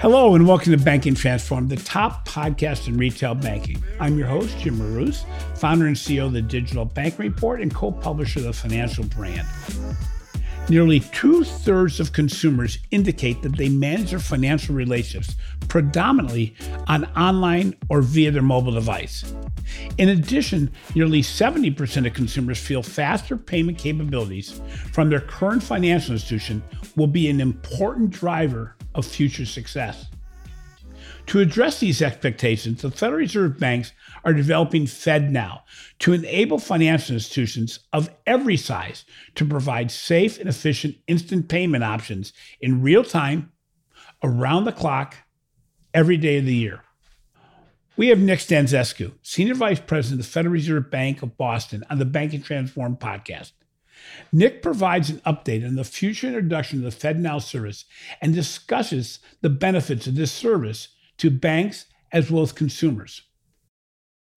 Hello and welcome to Banking Transform, the top podcast in retail banking. I'm your host, Jim Marous, founder and CEO of the Digital Bank Report and co publisher of the Financial Brand. Nearly two thirds of consumers indicate that they manage their financial relationships predominantly on online or via their mobile device. In addition, nearly 70% of consumers feel faster payment capabilities from their current financial institution will be an important driver of future success. To address these expectations, the Federal Reserve banks are developing FedNow to enable financial institutions of every size to provide safe and efficient instant payment options in real time, around the clock, every day of the year. We have Nick Stanescu, Senior Vice President of the Federal Reserve Bank of Boston, on the Banking Transform podcast. Nick provides an update on the future introduction of the FedNow service and discusses the benefits of this service to banks as well as consumers.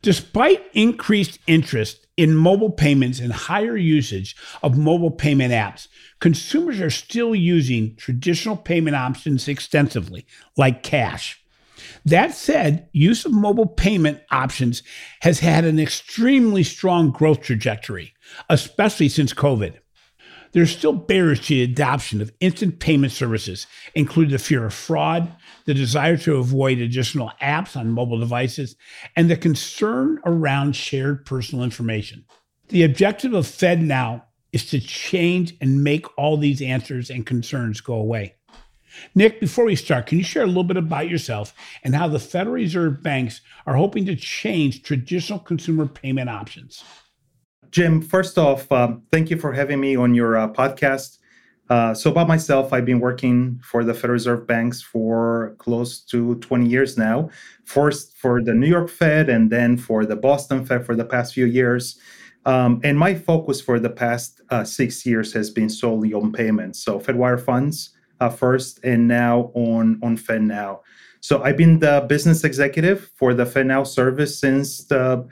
Despite increased interest in mobile payments and higher usage of mobile payment apps, consumers are still using traditional payment options extensively, like cash. That said, use of mobile payment options has had an extremely strong growth trajectory, especially since COVID. There are still barriers to the adoption of instant payment services, including the fear of fraud, the desire to avoid additional apps on mobile devices, and the concern around shared personal information. The objective of FedNow is to change and make all these answers and concerns go away. Nick, before we start, can you share a little bit about yourself and how the Federal Reserve banks are hoping to change traditional consumer payment options? Jim, first off, um, thank you for having me on your uh, podcast. Uh, so, about myself, I've been working for the Federal Reserve banks for close to 20 years now. First for the New York Fed and then for the Boston Fed for the past few years. Um, and my focus for the past uh, six years has been solely on payments. So, FedWire funds, uh, first and now on on FedNow. So I've been the business executive for the FedNow service since the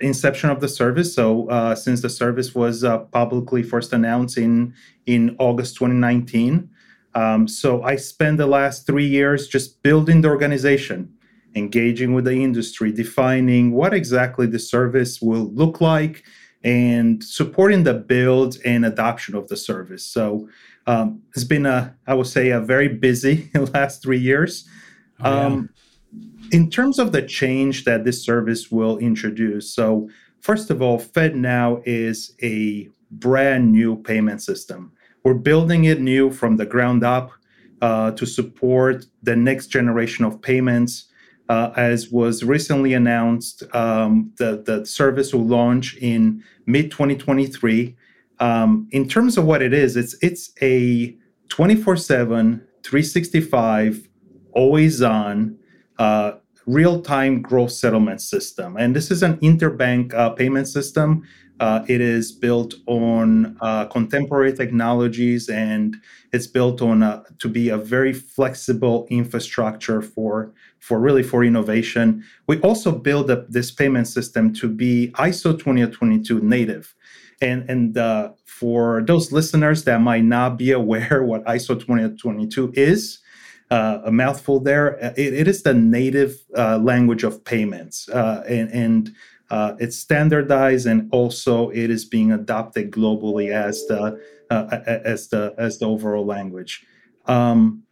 inception of the service. So uh, since the service was uh, publicly first announced in in August 2019. Um, so I spent the last three years just building the organization, engaging with the industry, defining what exactly the service will look like, and supporting the build and adoption of the service. So um, it's been a, I would say, a very busy last three years. Oh, yeah. um, in terms of the change that this service will introduce, so first of all, FedNow is a brand new payment system. We're building it new from the ground up uh, to support the next generation of payments. Uh, as was recently announced, um, the, the service will launch in mid 2023 um, in terms of what it is, it's it's a 24/7, 365, always on, uh, real-time gross settlement system, and this is an interbank uh, payment system. Uh, it is built on uh, contemporary technologies, and it's built on a, to be a very flexible infrastructure for for really for innovation. We also build up this payment system to be ISO 20022 native. And, and uh, for those listeners that might not be aware what ISO 20022 is, uh, a mouthful there, uh, it, it is the native uh, language of payments. Uh, and, and uh, it's standardized and also it is being adopted globally as the, as the, as the overall language. Um,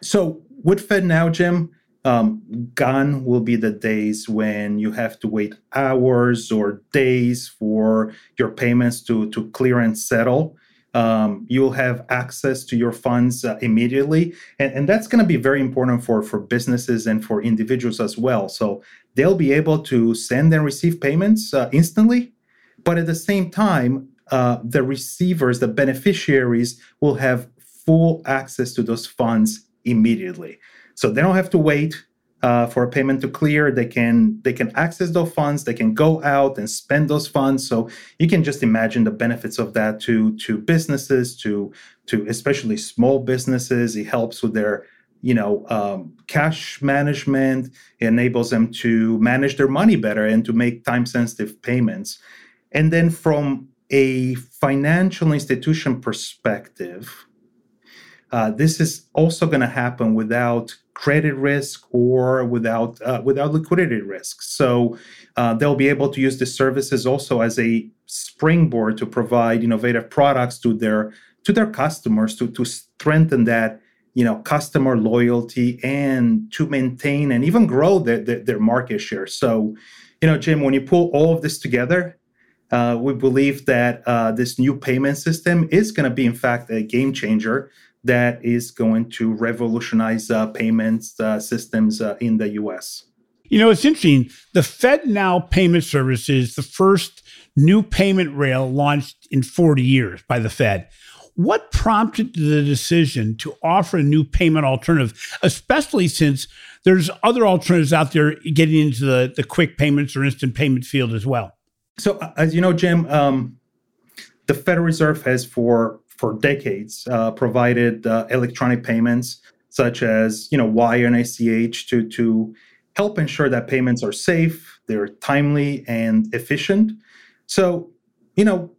so with FedNow, Jim, um, gone will be the days when you have to wait hours or days for your payments to, to clear and settle. Um, you'll have access to your funds uh, immediately. And, and that's going to be very important for, for businesses and for individuals as well. So they'll be able to send and receive payments uh, instantly. But at the same time, uh, the receivers, the beneficiaries, will have full access to those funds immediately. So they don't have to wait uh, for a payment to clear. They can they can access those funds. They can go out and spend those funds. So you can just imagine the benefits of that to to businesses, to to especially small businesses. It helps with their you know um, cash management. It enables them to manage their money better and to make time sensitive payments. And then from a financial institution perspective, uh, this is also going to happen without credit risk or without uh, without liquidity risk. So uh, they'll be able to use the services also as a springboard to provide innovative products to their to their customers to to strengthen that you know customer loyalty and to maintain and even grow their, their, market share. So you know, Jim, when you pull all of this together, uh, we believe that uh, this new payment system is going to be, in fact, a game changer that is going to revolutionize uh, payments uh, systems uh, in the US. You know, it's interesting. The FedNow payment service is the first new payment rail launched in 40 years by the Fed. What prompted the decision to offer a new payment alternative, especially since there's other alternatives out there getting into the, the quick payments or instant payment field as well? So, uh, as you know, Jim, um, the Federal Reserve has for for decades uh, provided uh, electronic payments such as you know wire and ACH to to help ensure that payments are safe, they're timely and efficient. So you know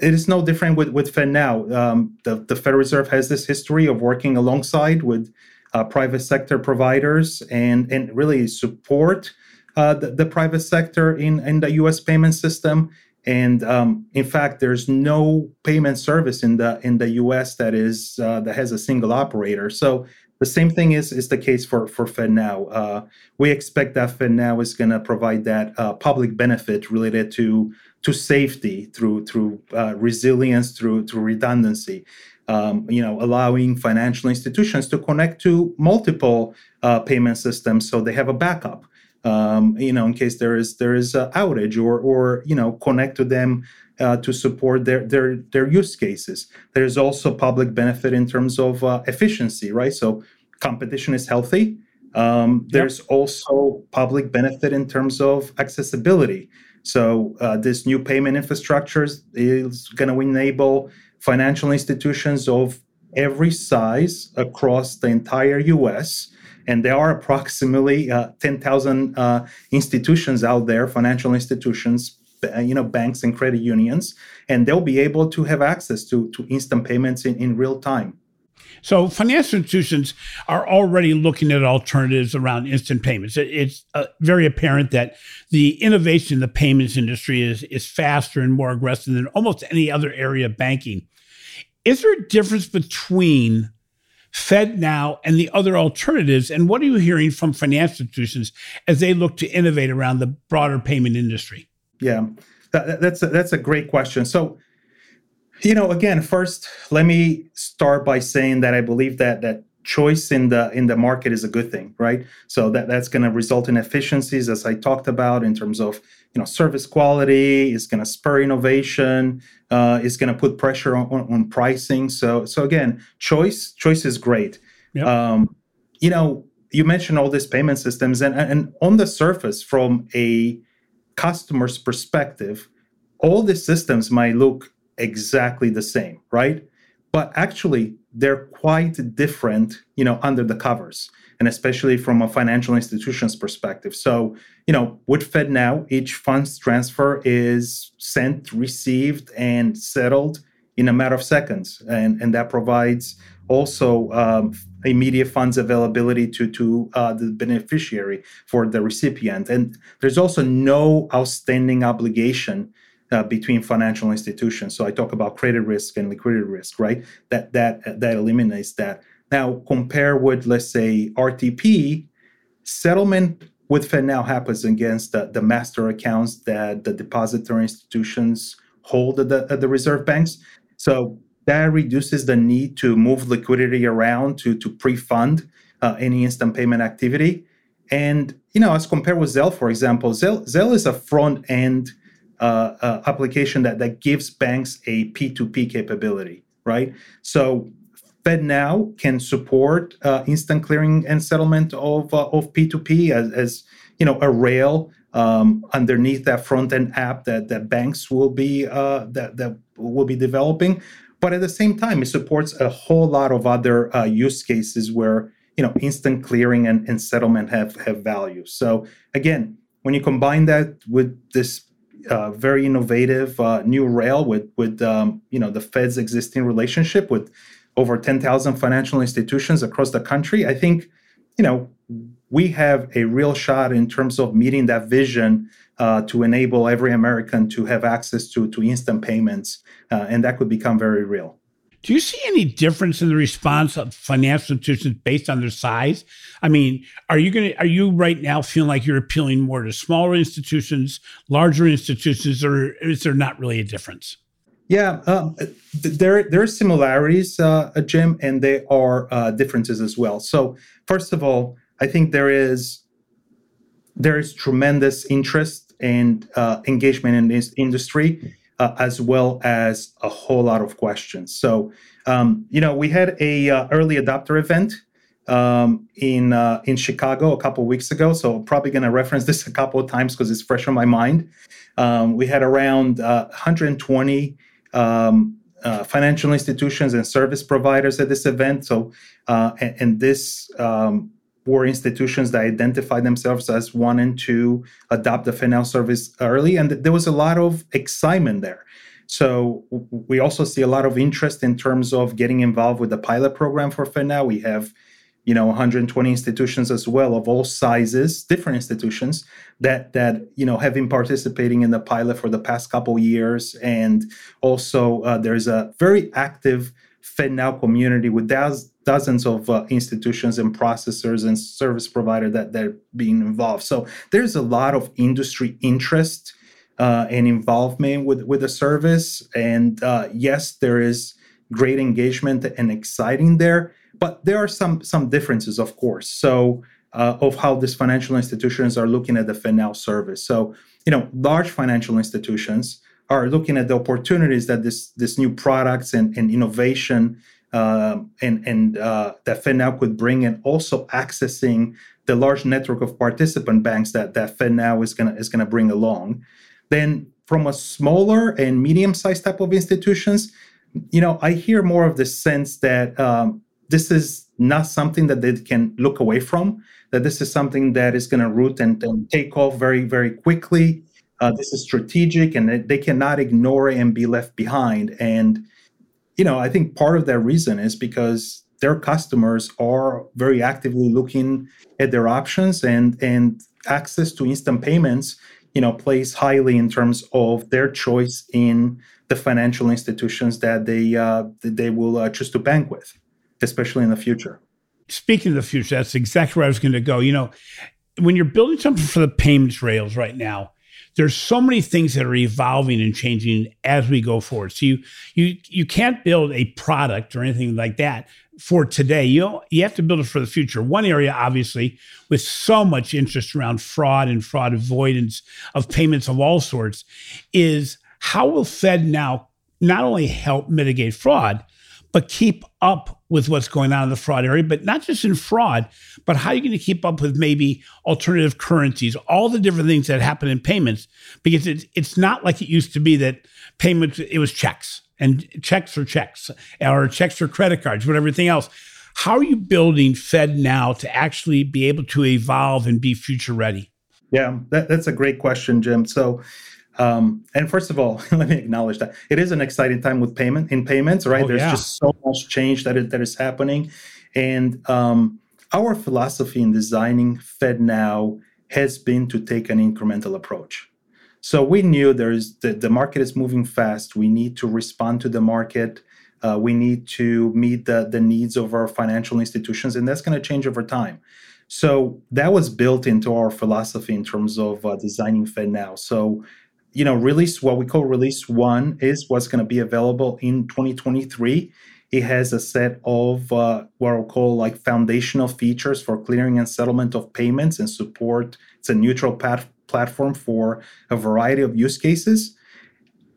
it is no different with with FedNow. Um, the the Federal Reserve has this history of working alongside with uh, private sector providers and and really support uh, the, the, private sector in in the U.S. payment system and um, in fact, there's no payment service in the in the U.S. that is uh, that has a single operator. So the same thing is is the case for for FedNow. Uh, we expect that FedNow is going to provide that uh, public benefit related to to safety through through uh, resilience through through redundancy. Um, you know, allowing financial institutions to connect to multiple uh, payment systems so they have a backup um, you know, in case there is there is an outage or or you know connect to them uh, to support their their their use cases. There's also public benefit in terms of uh, efficiency, right? So competition is healthy. Um, there's yep. also public benefit in terms of accessibility. So uh, this new payment infrastructure is going to enable financial institutions of every size across the entire U.S and there are approximately uh, 10,000 uh, institutions out there, financial institutions, you know, banks and credit unions, and they'll be able to have access to, to instant payments in, in real time. So, financial institutions are already looking at alternatives around instant payments. It's uh, very apparent that the innovation in the payments industry is, is faster and more aggressive than almost any other area of banking. Is there a difference between FedNow, and the other alternatives? And what are you hearing from financial institutions as they look to innovate around the broader payment industry? Yeah, that, that's a, that's a great question. So, you know, again, first, let me start by saying that I believe that that choice in the in the market is a good thing right? So that that's going to result in efficiencies as i talked about in terms of you know service quality is going to spur innovation uh, is going to put pressure on, on, on, pricing. So so again choice choice is great. Yep. um, you know you mentioned all these payment systems and and on the surface from a customer's perspective all these systems might look exactly the same right but actually they're quite different you know under the covers and especially from a financial institution's perspective. So you know with FedNow each funds transfer is sent received and settled in a matter of seconds. And and that provides also um, immediate funds availability to to uh, the beneficiary for the recipient. And there's also no outstanding obligation uh, between financial institutions. So I talk about credit risk and liquidity risk, right? That that that eliminates that. Now compare with let's say RTP settlement with FedNow happens against the, the master accounts that the depository institutions hold at the, at the reserve banks. So that reduces the need to move liquidity around to to pre-fund uh, any instant payment activity. And you know, as compared with Zelle, for example, Zelle, Zelle is a front end uh, uh, application that, that gives banks a P2P capability, right? So FedNow can support uh, instant clearing and settlement of, uh, of P2P as, as you know a rail um, underneath that front end app that, that banks will be uh, that, that will be developing. But at the same time, it supports a whole lot of other uh, use cases where you know instant clearing and, and settlement have have value. So again, when you combine that with this uh, very innovative uh, new rail with with um, you know the Fed's existing relationship with over 10,000 financial institutions across the country. I think, you know, we have a real shot in terms of meeting that vision uh, to enable every American to have access to, to instant payments. Uh, and that could become very real. Do you see any difference in the response of financial institutions based on their size? I mean, are you going to are you right now feeling like you're appealing more to smaller institutions, larger institutions, or is there not really a difference? Yeah, um, there there are similarities, uh, Jim, and there are uh, differences as well. So, first of all, I think there is there is tremendous interest and uh, engagement in this industry uh, as well as a whole lot of questions. So, um, you know, we had a uh, early adopter event um, in uh, in Chicago a couple weeks ago. So, probably going to reference this a couple of times because it's fresh on my mind. Um, we had around 120 uh, um, uh, financial institutions and service providers at this event. So, uh, and, and, this were institutions that identified themselves as wanting to adopt the FedNow service early, and there was a lot of excitement there. So we also see a lot of interest in terms of getting involved with the pilot program for FedNow. We have, you know, 120 institutions as well of all sizes, different institutions that that you know have been participating in the pilot for the past couple years, and also uh, there's a very active FedNow community with those dozens of uh, institutions and processors and service provider that they're being involved. So there's a lot of industry interest uh, and involvement with with the service. And uh, yes, there is great engagement and exciting there, but there are some some differences, of course. So uh, of how these financial institutions are looking at the FedNow service. So you know, large financial institutions are looking at the opportunities that this this new products and, and innovation uh, and and uh, that FedNow could bring, and also accessing the large network of participant banks that that FedNow is gonna is gonna bring along. Then from a smaller and medium-sized type of institutions, you know, I hear more of the sense that um, this is not something that they can look away from. That this is something that is to root and, and, take off very very quickly. Uh, this is strategic, and they, they cannot ignore it and be left behind. And you know, I think part of that reason is because their customers are very actively looking at their options and and access to instant payments, you know, plays highly in terms of their choice in the financial institutions that they uh, that they will uh, choose to bank with, especially in the future. Speaking of the future, that's exactly where I was going to go. You know, when you're building something for the payments rails right now, there's so many things that are evolving and changing as we go forward. So you you you can't build a product or anything like that for today. You you have to build it for the future. One area, obviously, with so much interest around fraud and fraud avoidance of payments of all sorts, is how will FedNow not only help mitigate fraud, but keep up with what's going on in the fraud area, but not just in fraud, but how are you going to keep up with maybe alternative currencies, all the different things that happen in payments? Because it's, it's not like it used to be that payments, it was checks and checks or checks or checks or credit cards, but everything else. How are you building FedNow to actually be able to evolve and be future ready? Yeah, that, that's a great question, Jim. So, um, and first of all, let me acknowledge that it is an exciting time with payment in payments, right? Oh, There's yeah. just so much change that is, that is happening, and um, our philosophy in designing FedNow has been to take an incremental approach. So we knew there's the, the market is moving fast. We need to respond to the market. Uh, we need to meet the, the needs of our financial institutions, and that's going to change over time. So that was built into our philosophy in terms of uh, designing FedNow. So you know, release what we call release one is what's going to be available in 2023. It has a set of uh, what I'll call like foundational features for clearing and settlement of payments and support. It's a neutral pat- platform for a variety of use cases.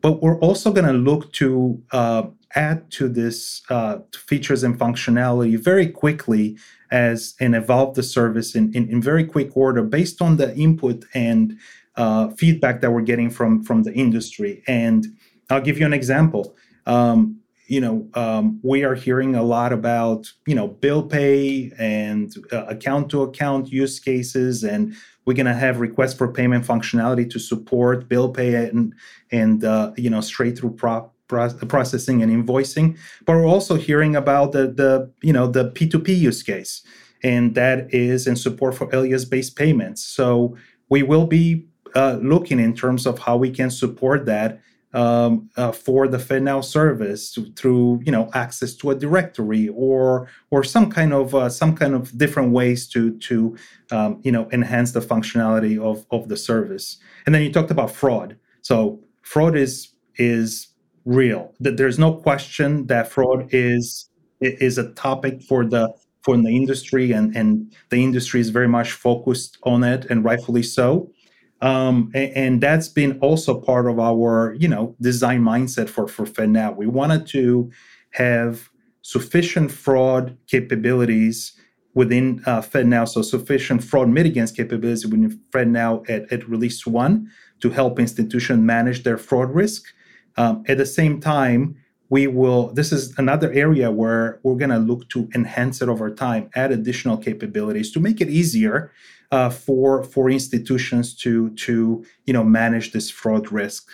But we're also going to look to uh, add to this uh, features and functionality very quickly as and evolve the service in, in, in very quick order based on the input and uh, feedback that we're getting from from the industry. And I'll give you an example. Um, you know, um, we are hearing a lot about you know bill pay and uh, account to account use cases, and we're going to have request for payment functionality to support bill pay and and uh, you know straight through prop processing and invoicing, but we're also hearing about the the you know the P2P use case, and that is in support for alias based payments. So we will be uh, looking in terms of how we can support that um, uh, for the FedNow service through you know access to a directory or or some kind of uh, some kind of different ways to to um, you know enhance the functionality of of the service. And then you talked about fraud. So fraud is is real. That there's no question that fraud is is a topic for the for the industry and and the industry is very much focused on it and rightfully so um, and, and, that's been also part of our you know design mindset for for FedNow. We wanted to have sufficient fraud capabilities within uh, FedNow, so sufficient fraud mitigants capabilities within FedNow at, at release one to help institutions manage their fraud risk. Um, at the same time, we will. This is another area where we're going to look to enhance it over time, add additional capabilities to make it easier uh, for for institutions to to you know manage this fraud risk.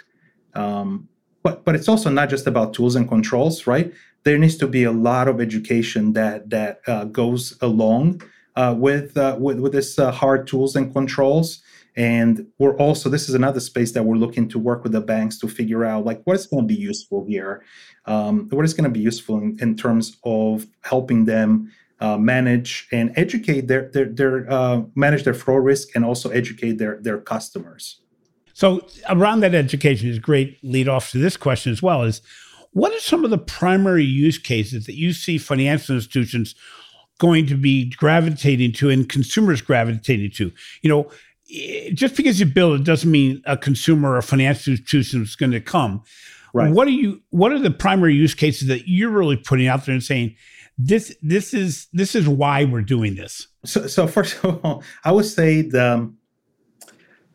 Um, but but it's also not just about tools and controls, right? There needs to be a lot of education that that uh, goes along uh, with, uh, with with this uh, hard tools and controls. And we're also this is another space that we're looking to work with the banks to figure out like what is going to be useful here, um, what is going to be useful in, in terms of helping them uh, manage and educate their their, their uh, manage their fraud risk and also educate their their customers. So around that education is great lead off to this question as well is what are some of the primary use cases that you see financial institutions going to be gravitating to and consumers gravitating to? You know, just because you build it doesn't mean a consumer or financial institution is going to come. Right. What are you what are the primary use cases that you're really putting out there and saying, this this is this is why we're doing this. So, so first of all, I would say the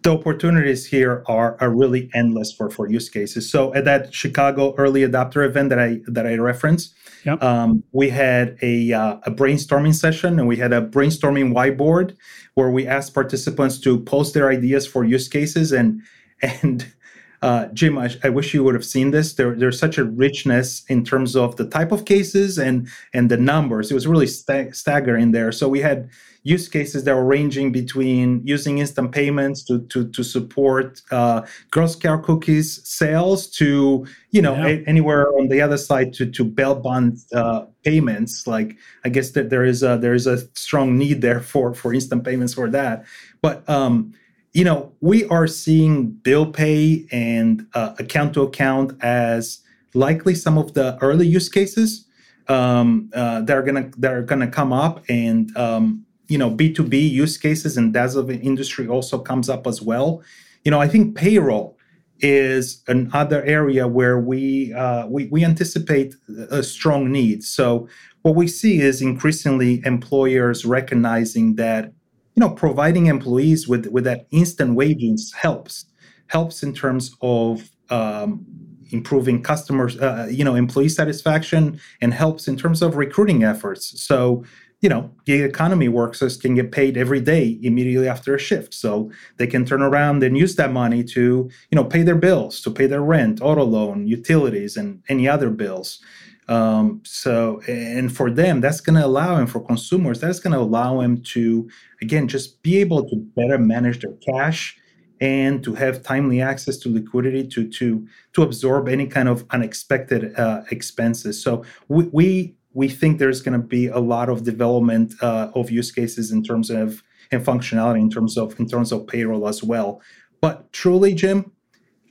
the opportunities here are are really endless for for use cases. So at that Chicago early adopter event that I that I referenced, yep. um, we had a uh, a brainstorming session and we had a brainstorming whiteboard where we asked participants to post their ideas for use cases and and uh, Jim, I, I, wish you would have seen this. There, there's such a richness in terms of the type of cases and and the numbers. It was really sta- staggering there. So we had use cases that were ranging between using instant payments to to to support uh, Girl Scout cookies sales to you know yeah. a, anywhere on the other side to to bail bond uh, payments. Like I guess that there is a there is a strong need there for for instant payments for that. But um, you know, we are seeing bill pay and uh, account to account as likely some of the early use cases um, uh, that are gonna that are gonna come up, and um, you know, B two B use cases and that's of industry also comes up as well. You know, I think payroll is another area where we uh, we, we anticipate a strong need. So what we see is increasingly employers recognizing that you know, providing employees with with that instant wages helps helps in terms of um, improving customers, uh, you know, employee satisfaction, and helps in terms of recruiting efforts. So, you know, gig economy workers can get paid every day immediately after a shift, so they can turn around and use that money to, you know, pay their bills, to pay their rent, auto loan, utilities, and any other bills. Um, so, and for them, that's going to allow them, for consumers, that's going to allow them to, again, just be able to better manage their cash and to have timely access to liquidity to to to absorb any kind of unexpected uh, expenses. So we, we we think there's going to be a lot of development uh, of use cases in terms of and functionality in terms of in terms of payroll as well. But truly, Jim,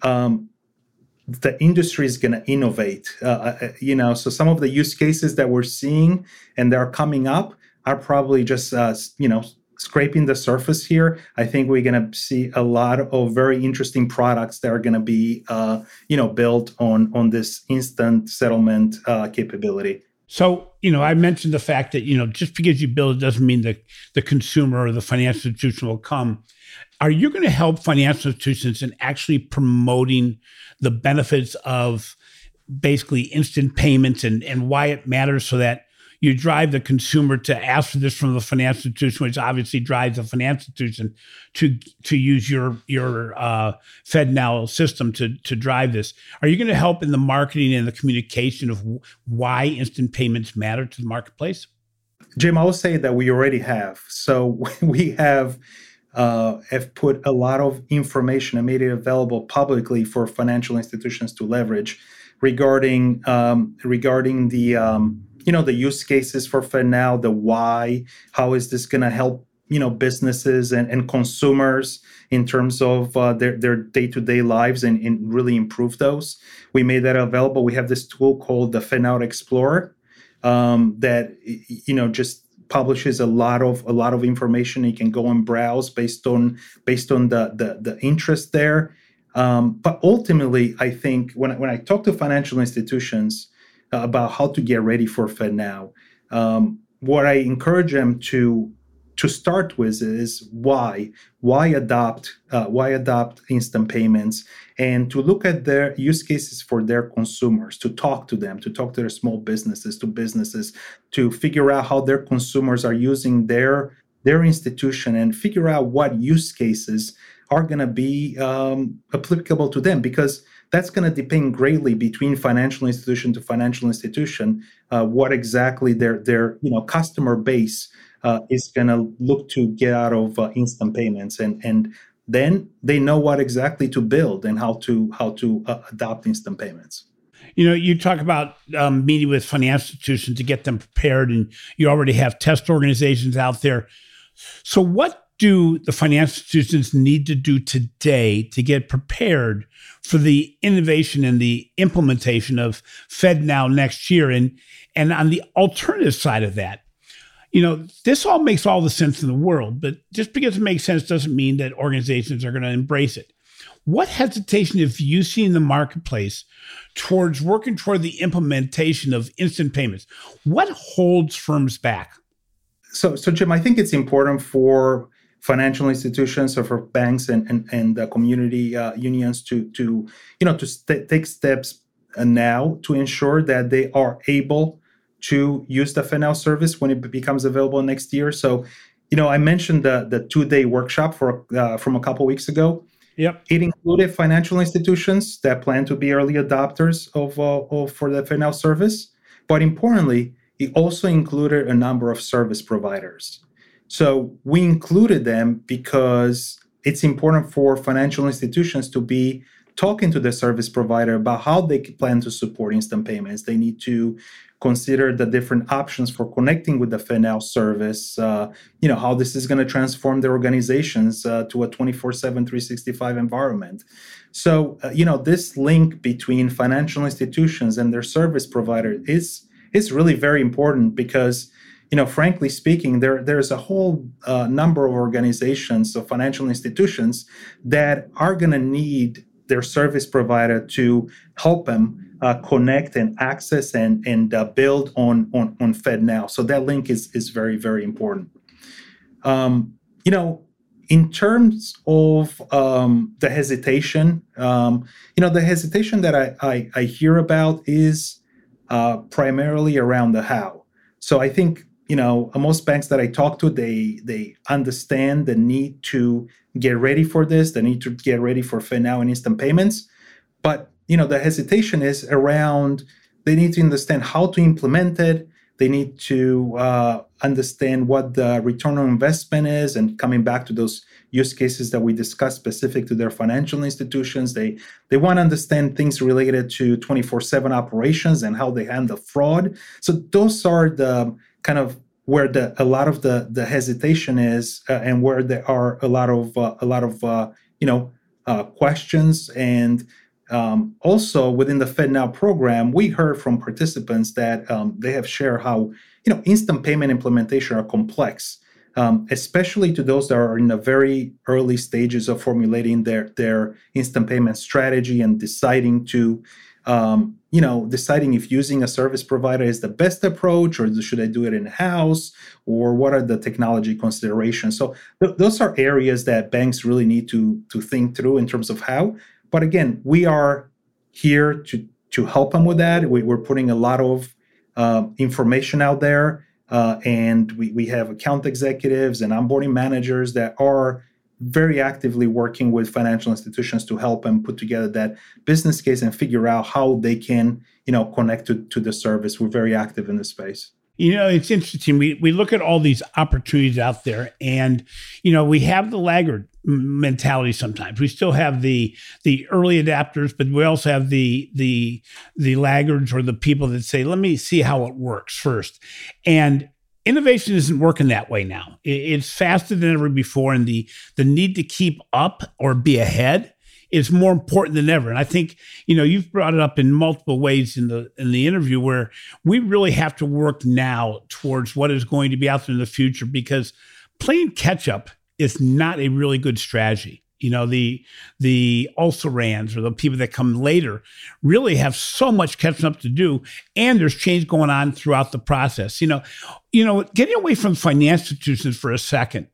um, the industry is going to innovate. Uh, uh, uh, you know, so some of the use cases that we're seeing and that are coming up are probably just uh, you know scraping the surface here. I think we're going to see a lot of very interesting products that are going to be uh, you know built on on this instant settlement uh, capability. So, you know, I mentioned the fact that, you know, just because you build it doesn't mean that the consumer or the financial institution will come. Are you going to help financial institutions in actually promoting the benefits of basically instant payments and, and why it matters so that you drive the consumer to ask for this from the financial institution, which obviously drives the financial institution to to use your your uh, FedNow system to to drive this. Are you going to help in the marketing and the communication of why instant payments matter to the marketplace? Jim, I will say that we already have. So we have uh, have put a lot of information and made it available publicly for financial institutions to leverage regarding um, regarding the um, you know the use cases for FedNow, the why, how is this going to help you know businesses and, and consumers in terms of uh, their their day to day lives and, and really improve those. We made that available. We have this tool called the FedNow Explorer um, that you know just publishes a lot of a lot of information. You can go and browse based on based on the the, the interest there. Um, but ultimately, I think when when I talk to financial institutions uh, about how to get ready for FedNow, um, what I encourage them to to start with is why why adopt uh, why adopt instant payments and to look at their use cases for their consumers to talk to them to talk to their small businesses to businesses to figure out how their consumers are using their their institution and figure out what use cases are going to be um, applicable to them because that's going to depend greatly between financial institution to financial institution uh, what exactly their their you know customer base uh, is going to look to get out of uh, instant payments. And and then they know what exactly to build and how to how to uh, adopt instant payments. You know you talk about um, meeting with financial institutions to get them prepared and you already have test organizations out there. So what do the financial institutions need to do today to get prepared for the innovation and the implementation of FedNow next year? And and on the alternative side of that you know, this all makes all the sense in the world, but just because it makes sense doesn't mean that organizations are going to embrace it. What hesitation have you seen in the marketplace towards working toward the implementation of instant payments? What holds firms back? So, so Jim, I think it's important for financial institutions or for banks and and, and uh, community uh, unions to to you know to st- take steps now to ensure that they are able to use the FedNow service when it becomes available next year. So, you know, I mentioned the the two day workshop for uh, from a couple weeks ago. Yep. It included financial institutions that plan to be early adopters of, uh, of for the FedNow service, but importantly, it also included a number of service providers. So we included them because it's important for financial institutions to be talking to the service provider about how they plan to support instant payments. They need to consider the different options for connecting with the FedNow service, uh, you know, how this is going to transform their organizations uh, to a 24 7, 365 environment. So, uh, you know, this link between financial institutions and their service provider is, is really very important because you know, frankly speaking, there there's a whole uh, number of organizations, of financial institutions that are going to need their service provider to help them uh, connect and access and and uh, build on on on FedNow. So that link is is very very important. Um, you know, in terms of um, the hesitation, um, you know, the hesitation that I I, I hear about is uh, primarily around the how. So I think you know most banks that I talk to they they understand the need to get ready for this, they need to get ready for FedNow and instant payments, but you know the hesitation is around they need to understand how to implement it. They need to uh, understand what the return on investment is and coming back to those use cases that we discussed specific to their financial institutions. They they want to understand things related to 24/7 operations and how they handle fraud. So those are the kind of where the a lot of the the hesitation is uh, and where there are a lot of uh, a lot of uh, you know uh, questions. And um, also, within the FedNow program, we heard from participants that um, they have shared how you know instant payment implementation are complex, um, especially to those that are in the very early stages of formulating their their instant payment strategy and deciding to um, you know deciding if using a service provider is the best approach or should I do it in house or what are the technology considerations. So th- those are areas that banks really need to to think through in terms of how but again, we are here to to help them with that. We, are putting a lot of uh, information out there. Uh, and we, we have account executives and onboarding managers that are very actively working with financial institutions to help them put together that business case and figure out how they can you know connect to, to the service we're very active in this space you know, it's interesting. We we look at all these opportunities out there, and you know, we have the laggard mentality sometimes. We still have the the early adapters, but we also have the the the laggards or the people that say, "Let me see how it works first. And innovation isn't working that way now. It's faster than ever before, and the the need to keep up or be ahead is more important than ever. And I think, you know, you've brought it up in multiple ways in the in the interview where we really have to work now towards what is going to be out there in the future because playing catch up is not a really good strategy. You know, the the also rans or the people that come later really have so much catching up to do, and there's change going on throughout the process. You know, you know, getting away from financial institutions for a second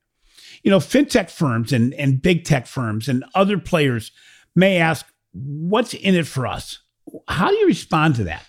you know, fintech firms and, and big tech firms and other players may ask, what's in it for us? How do you respond to that?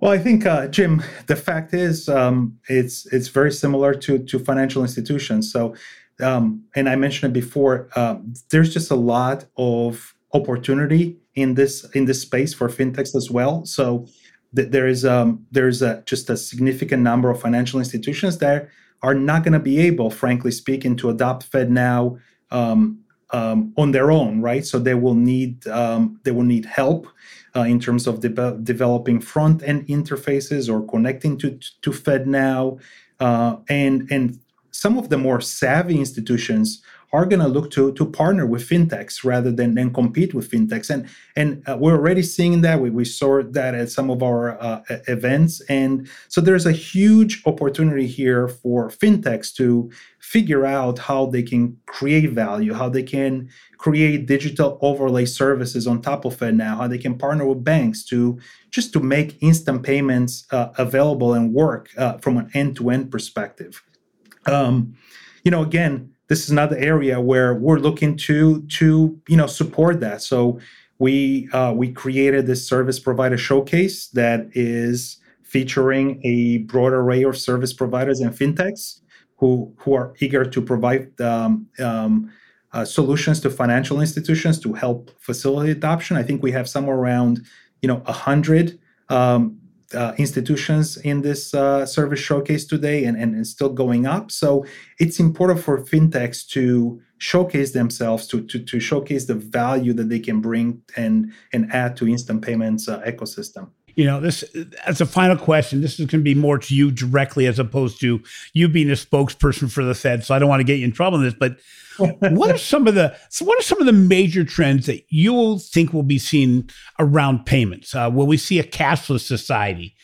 Well, I think, uh, Jim, the fact is, um, it's it's very similar to to financial institutions. So, um, and I mentioned it before. Um, there's just a lot of opportunity in this in this space for fintechs as well. So, th- there is um, there's a, just a significant number of financial institutions that are not going to be able, frankly speaking, to adopt FedNow um, um, on their own, right? So they will need um, they will need help uh, in terms of de- developing front end interfaces or connecting to to FedNow, uh, and and some of the more savvy institutions are going to look to to partner with fintechs rather than, than compete with fintechs. And and uh, we're already seeing that. We, we saw that at some of our uh, events. And so there's a huge opportunity here for fintechs to figure out how they can create value how they can create digital overlay services on top of it now how they can partner with banks to just to make instant payments uh, available and work uh, from an end-to-end perspective um, you know again this is another area where we're looking to to you know support that. So we uh, we created this service provider showcase that is featuring a broad array of service providers and fintechs who who are eager to provide um, um, uh, solutions to financial institutions to help facilitate adoption. I think we have somewhere around you know a hundred um, uh, institutions in this uh, service showcase today and, and still going up. So it's important for fintechs to showcase themselves, to, to, to showcase the value that they can bring and, and add to instant payments uh, ecosystem. You know, this as a final question, this is going to be more to you directly as opposed to you being a spokesperson for the Fed. So I don't want to get you in trouble in this, but what are some of the so what are some of the major trends that you think will be seen around payments? Uh, will we see a cashless society?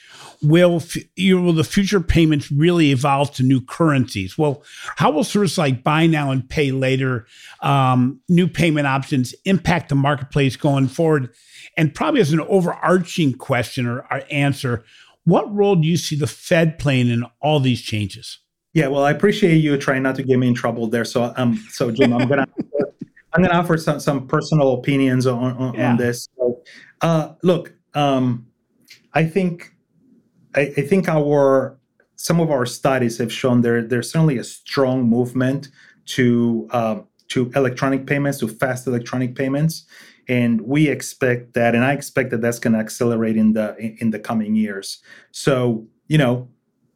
Will you will the future payments really evolve to new currencies? Well, how will services like buy now and pay later, um, new payment options impact the marketplace going forward? And probably as an overarching question or, or answer, what role do you see the Fed playing in all these changes? Yeah, well, I appreciate you trying not to get me in trouble there. So, um, so Jim, I'm gonna I'm gonna offer some some personal opinions on on, yeah. on this. So, uh, look, um, I think I, I think our some of our studies have shown there there's certainly a strong movement to uh, to electronic payments, to fast electronic payments, and we expect that, and I expect that that's going to accelerate in the in the coming years. So, you know,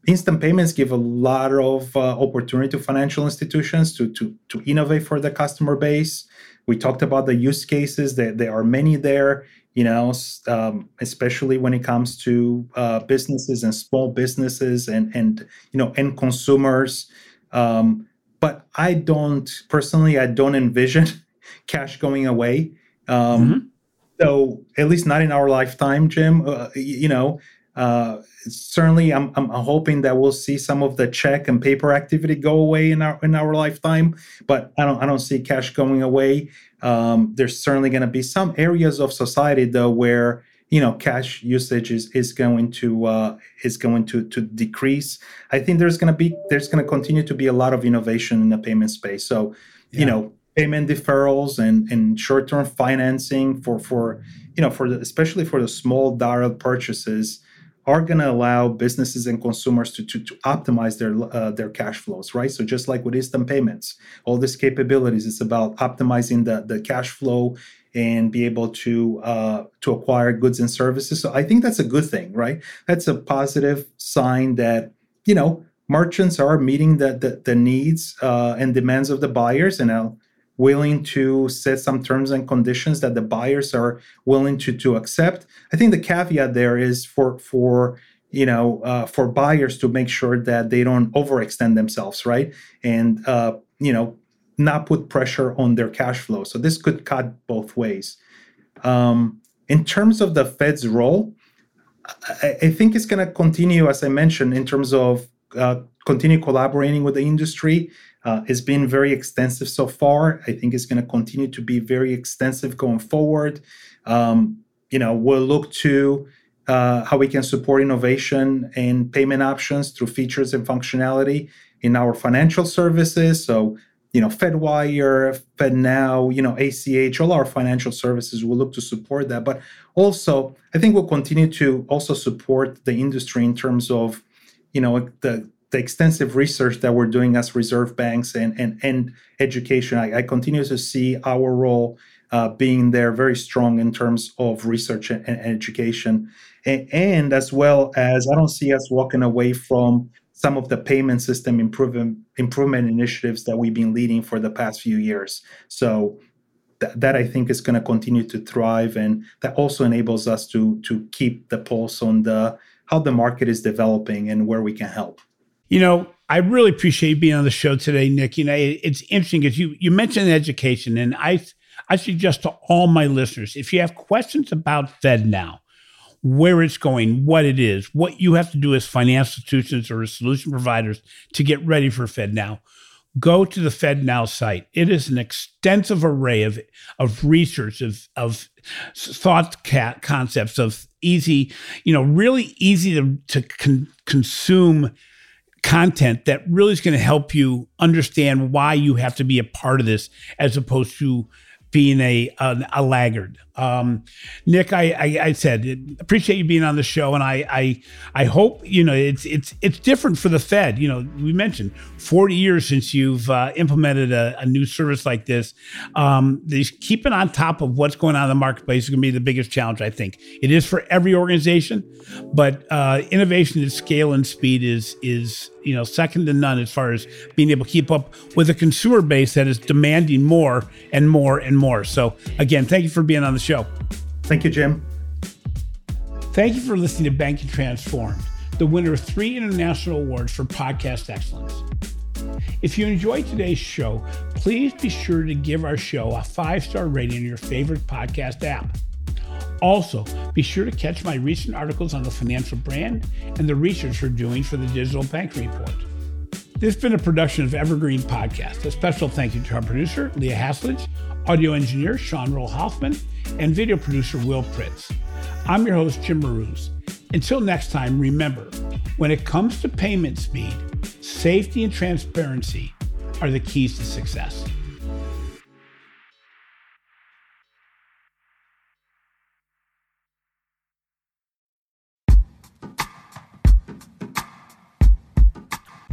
instant payments give a lot of uh, opportunity to financial institutions to, to, to innovate for the customer base. We talked about the use cases that there are many there, you know, um, especially when it comes to uh, businesses and small businesses and, and, you know, end consumers. Um, but I don't, personally, I don't envision cash going away. Um, mm-hmm. So at least not in our lifetime, Jim. Uh, you know, uh, certainly, I'm, I'm hoping that we'll see some of the check and paper activity go away in our in our lifetime. But I don't I don't see cash going away. Um, there's certainly going to be some areas of society though where you know cash usage is, is going to uh, is going to to decrease. I think there's going to be there's going to continue to be a lot of innovation in the payment space. So yeah. you know payment deferrals and and short term financing for for you know for the, especially for the small dollar purchases are going to allow businesses and consumers to, to, to optimize their uh, their cash flows, right? So just like with instant payments, all these capabilities, it's about optimizing the, the cash flow and be able to uh, to acquire goods and services. So I think that's a good thing, right? That's a positive sign that you know merchants are meeting the the, the needs uh, and demands of the buyers and are willing to set some terms and conditions that the buyers are willing to to accept. I think the caveat there is for for you know uh, for buyers to make sure that they don't overextend themselves, right? And uh, you know not put pressure on their cash flow. So this could cut both ways. Um, in terms of the Fed's role, I, I think it's going to continue, as I mentioned, in terms of uh, continue collaborating with the industry. Uh, it's been very extensive so far. I think it's going to continue to be very extensive going forward. Um, you know, we'll look to uh, how we can support innovation and payment options through features and functionality in our financial services. So, you know, FedWire, FedNow, you know, ACH, all our financial services will look to support that. But also, I think we'll continue to also support the industry in terms of, you know, the the extensive research that we're doing as reserve banks and and, and education, I, I continue to see our role uh, being there very strong in terms of research and, and education, and, and, as well as I don't see us walking away from some of the payment system improvement improvement initiatives that we've been leading for the past few years. So. Th- that I think is going to continue to thrive, and that also enables us to to keep the pulse on the how the market is developing and where we can help. You know, I really appreciate you being on the show today, Nick. You know, it's interesting because you you mentioned education, and I I suggest to all my listeners if you have questions about FedNow, where it's going, what it is, what you have to do as financial institutions or as solution providers to get ready for FedNow, go to the FedNow site. It is an extensive array of of research of of thought concepts of easy, you know, really easy to to con- consume content that really is going to help you understand why you have to be a part of this as opposed to being a a, a laggard. Um, Nick, I, I, I said appreciate you being on the show, and I I I hope you know it's it's it's different for the Fed. You know, we mentioned forty years since you've uh, implemented a, a, new service like this. Um, keeping on top of what's going on in the marketplace is going to be the biggest challenge. I think it is for every organization, but uh, innovation at scale and speed is is you know second to none as far as being able to keep up with a consumer base that is demanding more and more and more. So again, thank you for being on the. Thank you, Jim. Thank you for listening to Banking Transformed, the winner of three international awards for podcast excellence. If you enjoyed today's show, please be sure to give our show a five star rating in your favorite podcast app. Also, be sure to catch my recent articles on the financial brand and the research we're doing for the Digital Bank Report. This has been a production of Evergreen Podcast. A special thank you to our producer, Leah Hasledge, audio engineer, Sean Rule-Hoffman, and video producer, Will Pritz. I'm your host, Jim Marous. Until next time, remember when it comes to payment speed, safety and transparency are the keys to success.